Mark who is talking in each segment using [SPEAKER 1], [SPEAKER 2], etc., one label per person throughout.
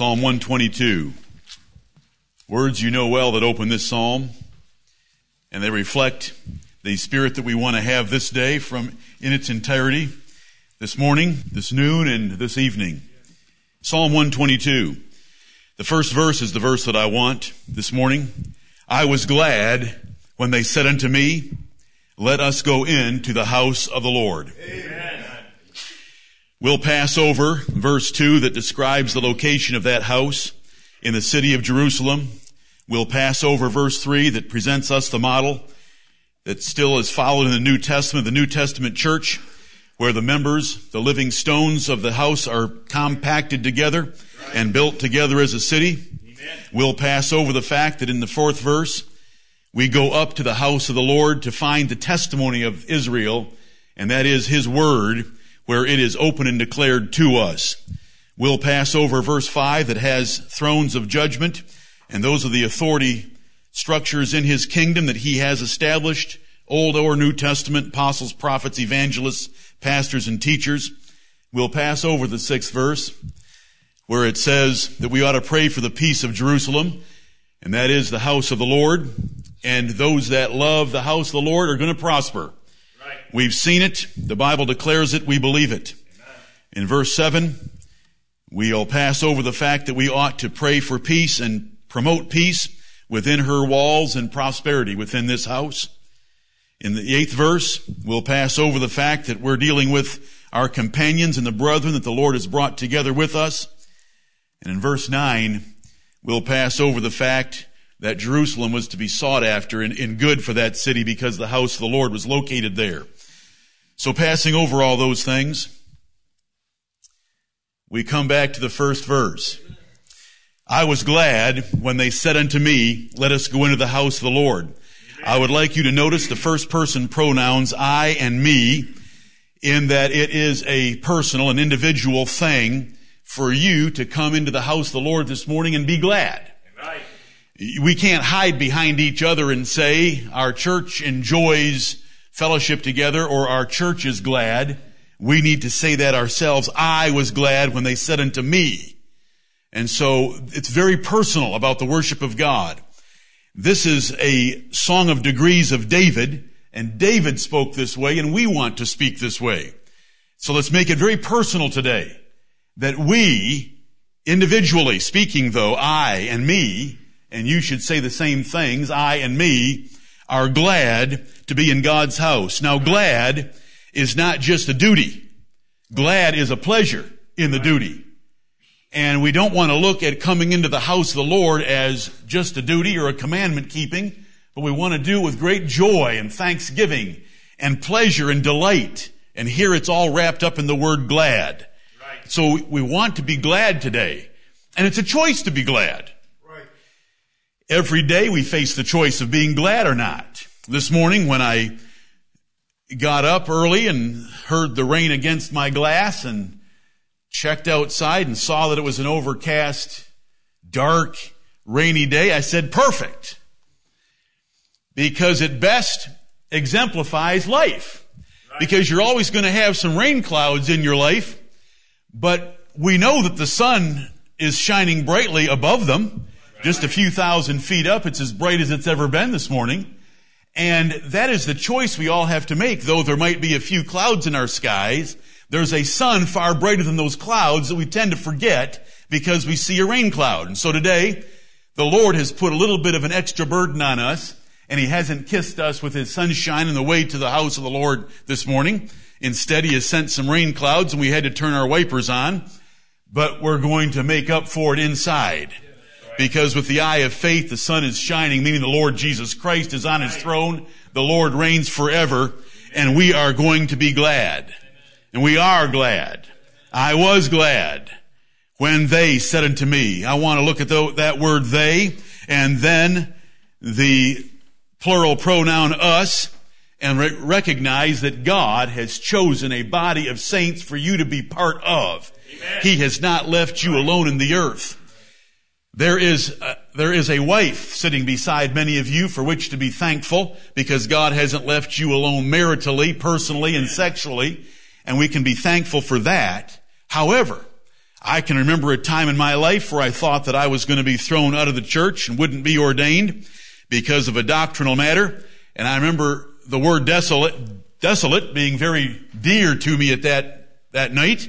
[SPEAKER 1] Psalm 122. Words you know well that open this psalm, and they reflect the spirit that we want to have this day from in its entirety, this morning, this noon, and this evening. Psalm 122. The first verse is the verse that I want this morning. I was glad when they said unto me, let us go in to the house of the Lord. Amen. We'll pass over verse 2 that describes the location of that house in the city of Jerusalem. We'll pass over verse 3 that presents us the model that still is followed in the New Testament, the New Testament church, where the members, the living stones of the house are compacted together and built together as a city. Amen. We'll pass over the fact that in the fourth verse, we go up to the house of the Lord to find the testimony of Israel, and that is His Word, where it is open and declared to us. We'll pass over verse 5 that has thrones of judgment, and those are the authority structures in his kingdom that he has established, Old or New Testament, apostles, prophets, evangelists, pastors, and teachers. We'll pass over the sixth verse, where it says that we ought to pray for the peace of Jerusalem, and that is the house of the Lord, and those that love the house of the Lord are going to prosper. We've seen it. The Bible declares it. We believe it. In verse 7, we'll pass over the fact that we ought to pray for peace and promote peace within her walls and prosperity within this house. In the eighth verse, we'll pass over the fact that we're dealing with our companions and the brethren that the Lord has brought together with us. And in verse 9, we'll pass over the fact that Jerusalem was to be sought after and, and good for that city because the house of the Lord was located there. So passing over all those things, we come back to the first verse. I was glad when they said unto me, let us go into the house of the Lord. I would like you to notice the first person pronouns I and me in that it is a personal, an individual thing for you to come into the house of the Lord this morning and be glad. Right. We can't hide behind each other and say our church enjoys fellowship together or our church is glad. We need to say that ourselves. I was glad when they said unto me. And so it's very personal about the worship of God. This is a song of degrees of David, and David spoke this way, and we want to speak this way. So let's make it very personal today that we, individually speaking though, I and me, and you should say the same things, I and me, are glad to be in God's house. Now glad is not just a duty. Glad is a pleasure in the duty. And we don't want to look at coming into the house of the Lord as just a duty or a commandment keeping, but we want to do it with great joy and thanksgiving and pleasure and delight. And here it's all wrapped up in the word glad. Right. So we want to be glad today. And it's a choice to be glad. Every day we face the choice of being glad or not. This morning when I got up early and heard the rain against my glass and checked outside and saw that it was an overcast, dark, rainy day, I said, perfect. Because it best exemplifies life. Because you're always going to have some rain clouds in your life, but we know that the sun is shining brightly above them. Just a few thousand feet up, it's as bright as it's ever been this morning. And that is the choice we all have to make. Though there might be a few clouds in our skies, there's a sun far brighter than those clouds that we tend to forget because we see a rain cloud. And so today, the Lord has put a little bit of an extra burden on us, and He hasn't kissed us with His sunshine on the way to the house of the Lord this morning. Instead, He has sent some rain clouds, and we had to turn our wipers on. But we're going to make up for it inside. Because with the eye of faith, the sun is shining, meaning the Lord Jesus Christ is on his throne. The Lord reigns forever, and we are going to be glad. And we are glad. I was glad when they said unto me, I want to look at the, that word they, and then the plural pronoun us, and re- recognize that God has chosen a body of saints for you to be part of. Amen. He has not left you alone in the earth. There is, a, there is a wife sitting beside many of you for which to be thankful because God hasn't left you alone maritally, personally, and sexually, and we can be thankful for that. However, I can remember a time in my life where I thought that I was going to be thrown out of the church and wouldn't be ordained because of a doctrinal matter. And I remember the word desolate, desolate being very dear to me at that, that night.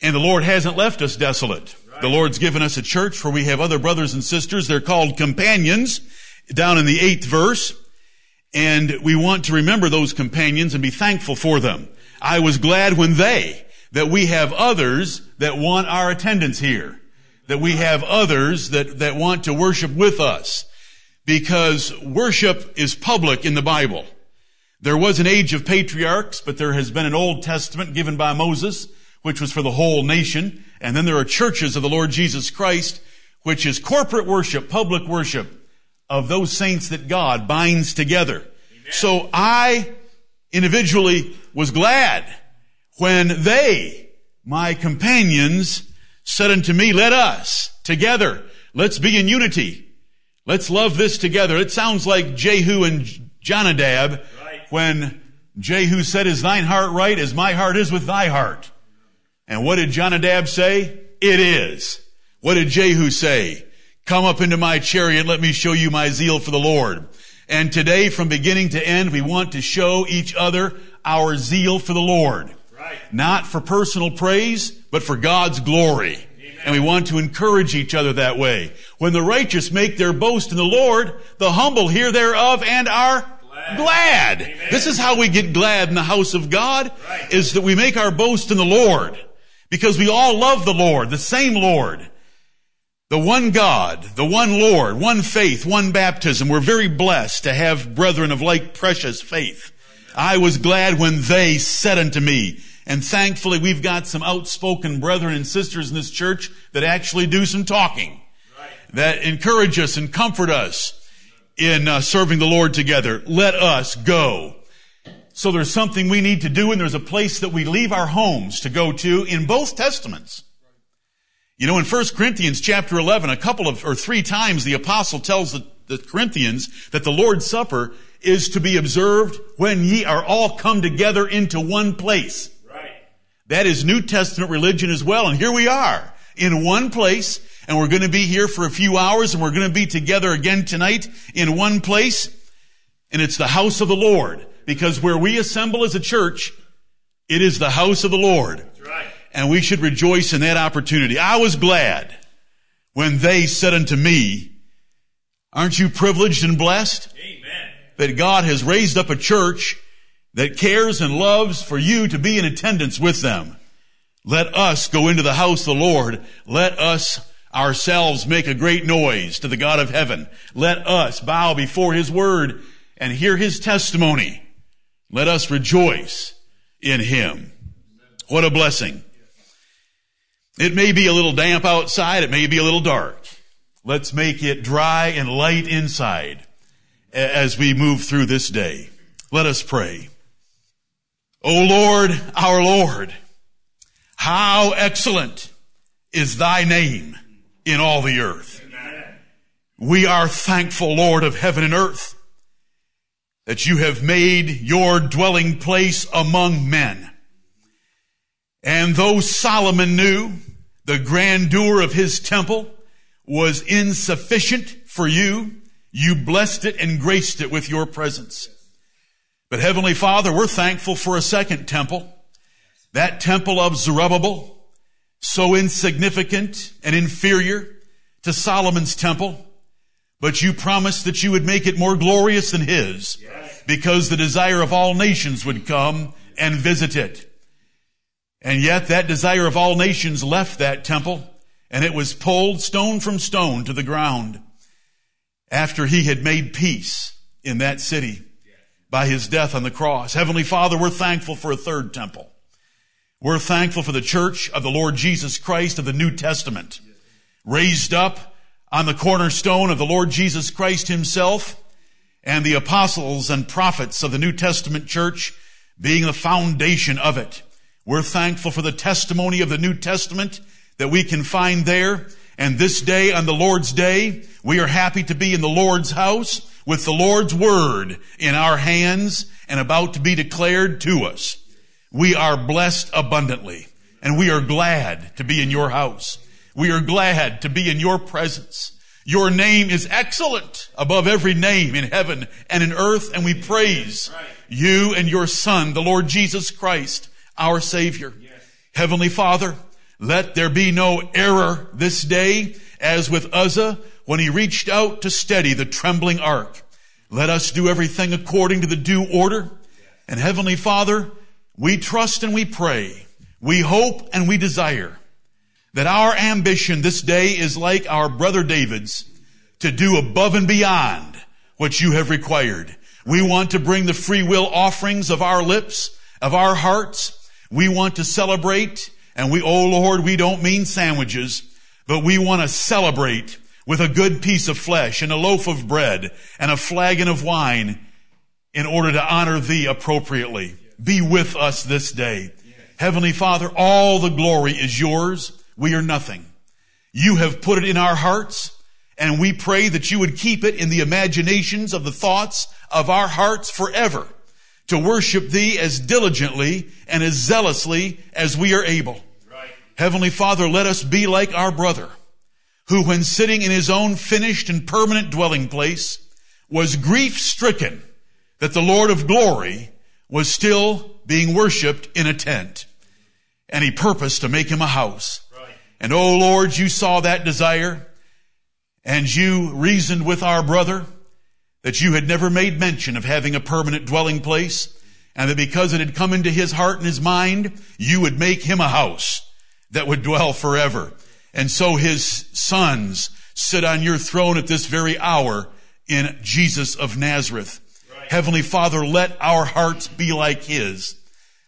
[SPEAKER 1] And the Lord hasn't left us desolate. The Lord's given us a church where we have other brothers and sisters. They're called companions down in the eighth verse. And we want to remember those companions and be thankful for them. I was glad when they, that we have others that want our attendance here. That we have others that, that want to worship with us. Because worship is public in the Bible. There was an age of patriarchs, but there has been an Old Testament given by Moses, which was for the whole nation. And then there are churches of the Lord Jesus Christ, which is corporate worship, public worship of those saints that God binds together. Amen. So I individually was glad when they, my companions, said unto me, let us together, let's be in unity. Let's love this together. It sounds like Jehu and Jonadab right. when Jehu said, is thine heart right as my heart is with thy heart? And what did Jonadab say? It is. What did Jehu say? Come up into my chariot, let me show you my zeal for the Lord. And today, from beginning to end, we want to show each other our zeal for the Lord. Right. Not for personal praise, but for God's glory. Amen. And we want to encourage each other that way. When the righteous make their boast in the Lord, the humble hear thereof and are glad. glad. This is how we get glad in the house of God, right. is that we make our boast in the Lord. Because we all love the Lord, the same Lord. The one God, the one Lord, one faith, one baptism. We're very blessed to have brethren of like precious faith. I was glad when they said unto me, and thankfully we've got some outspoken brethren and sisters in this church that actually do some talking. That encourage us and comfort us in uh, serving the Lord together. Let us go so there's something we need to do and there's a place that we leave our homes to go to in both testaments. You know, in 1 Corinthians chapter 11, a couple of, or three times the apostle tells the, the Corinthians that the Lord's Supper is to be observed when ye are all come together into one place. Right. That is New Testament religion as well. And here we are in one place and we're going to be here for a few hours and we're going to be together again tonight in one place. And it's the house of the Lord because where we assemble as a church, it is the house of the Lord. Right. And we should rejoice in that opportunity. I was glad when they said unto me, aren't you privileged and blessed? Amen. That God has raised up a church that cares and loves for you to be in attendance with them. Let us go into the house of the Lord. Let us ourselves make a great noise to the God of heaven. Let us bow before His word and hear His testimony. Let us rejoice in Him. What a blessing. It may be a little damp outside. It may be a little dark. Let's make it dry and light inside as we move through this day. Let us pray. O Lord, our Lord, how excellent is thy name in all the earth. We are thankful, Lord of heaven and earth, that you have made your dwelling place among men. And though Solomon knew the grandeur of his temple was insufficient for you, you blessed it and graced it with your presence. But Heavenly Father, we're thankful for a second temple. That temple of Zerubbabel, so insignificant and inferior to Solomon's temple. But you promised that you would make it more glorious than his yes. because the desire of all nations would come and visit it. And yet that desire of all nations left that temple and it was pulled stone from stone to the ground after he had made peace in that city by his death on the cross. Heavenly Father, we're thankful for a third temple. We're thankful for the church of the Lord Jesus Christ of the New Testament, raised up on the cornerstone of the Lord Jesus Christ himself and the apostles and prophets of the New Testament church being the foundation of it. We're thankful for the testimony of the New Testament that we can find there. And this day on the Lord's day, we are happy to be in the Lord's house with the Lord's word in our hands and about to be declared to us. We are blessed abundantly. And we are glad to be in your house. We are glad to be in your presence. Your name is excellent above every name in heaven and in earth, and we praise you and your Son, the Lord Jesus Christ, our Savior. Heavenly Father, let there be no error this day, as with Uzzah when he reached out to steady the trembling ark. Let us do everything according to the due order. And Heavenly Father, we trust and we pray, we hope and we desire that our ambition this day is like our brother David's to do above and beyond what you have required. We want to bring the free will offerings of our lips, of our hearts. We want to celebrate and we, oh Lord, we don't mean sandwiches, but we want to celebrate with a good piece of flesh and a loaf of bread and a flagon of wine in order to honor thee appropriately. Be with us this day. Heavenly Father, all the glory is yours. We are nothing. You have put it in our hearts and we pray that you would keep it in the imaginations of the thoughts of our hearts forever to worship thee as diligently and as zealously as we are able. Right. Heavenly Father, let us be like our brother who when sitting in his own finished and permanent dwelling place was grief stricken that the Lord of glory was still being worshiped in a tent. And he purposed to make him a house. And oh Lord, you saw that desire and you reasoned with our brother that you had never made mention of having a permanent dwelling place and that because it had come into his heart and his mind, you would make him a house that would dwell forever. And so his sons sit on your throne at this very hour in Jesus of Nazareth. Right. Heavenly Father, let our hearts be like his.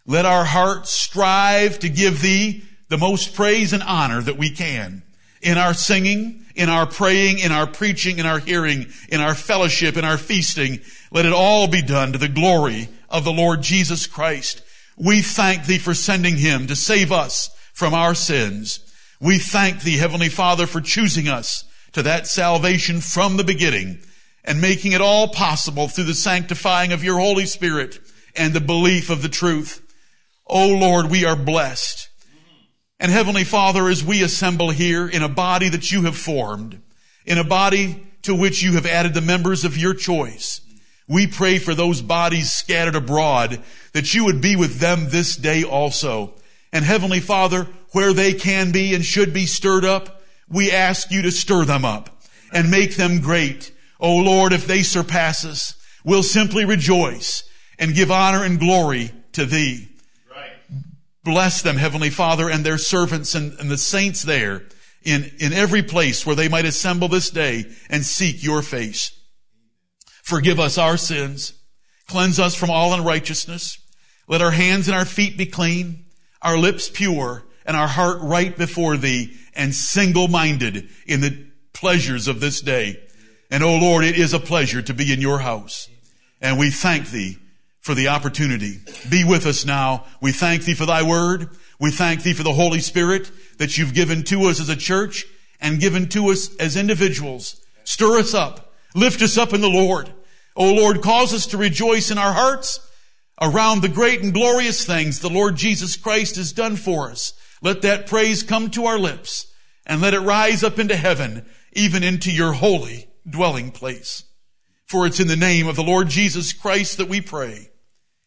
[SPEAKER 1] Let our hearts strive to give thee the most praise and honor that we can in our singing, in our praying, in our preaching, in our hearing, in our fellowship, in our feasting. Let it all be done to the glory of the Lord Jesus Christ. We thank thee for sending him to save us from our sins. We thank thee, Heavenly Father, for choosing us to that salvation from the beginning and making it all possible through the sanctifying of your Holy Spirit and the belief of the truth. Oh Lord, we are blessed. And Heavenly Father, as we assemble here in a body that you have formed, in a body to which you have added the members of your choice, we pray for those bodies scattered abroad that you would be with them this day also. And Heavenly Father, where they can be and should be stirred up, we ask you to stir them up and make them great. Oh Lord, if they surpass us, we'll simply rejoice and give honor and glory to thee. Bless them, Heavenly Father, and their servants and, and the saints there in, in every place where they might assemble this day and seek your face. Forgive us our sins. Cleanse us from all unrighteousness. Let our hands and our feet be clean, our lips pure, and our heart right before thee and single-minded in the pleasures of this day. And oh Lord, it is a pleasure to be in your house. And we thank thee for the opportunity. Be with us now. We thank thee for thy word. We thank thee for the Holy Spirit that you've given to us as a church and given to us as individuals. Stir us up. Lift us up in the Lord. Oh Lord, cause us to rejoice in our hearts around the great and glorious things the Lord Jesus Christ has done for us. Let that praise come to our lips and let it rise up into heaven, even into your holy dwelling place. For it's in the name of the Lord Jesus Christ that we pray.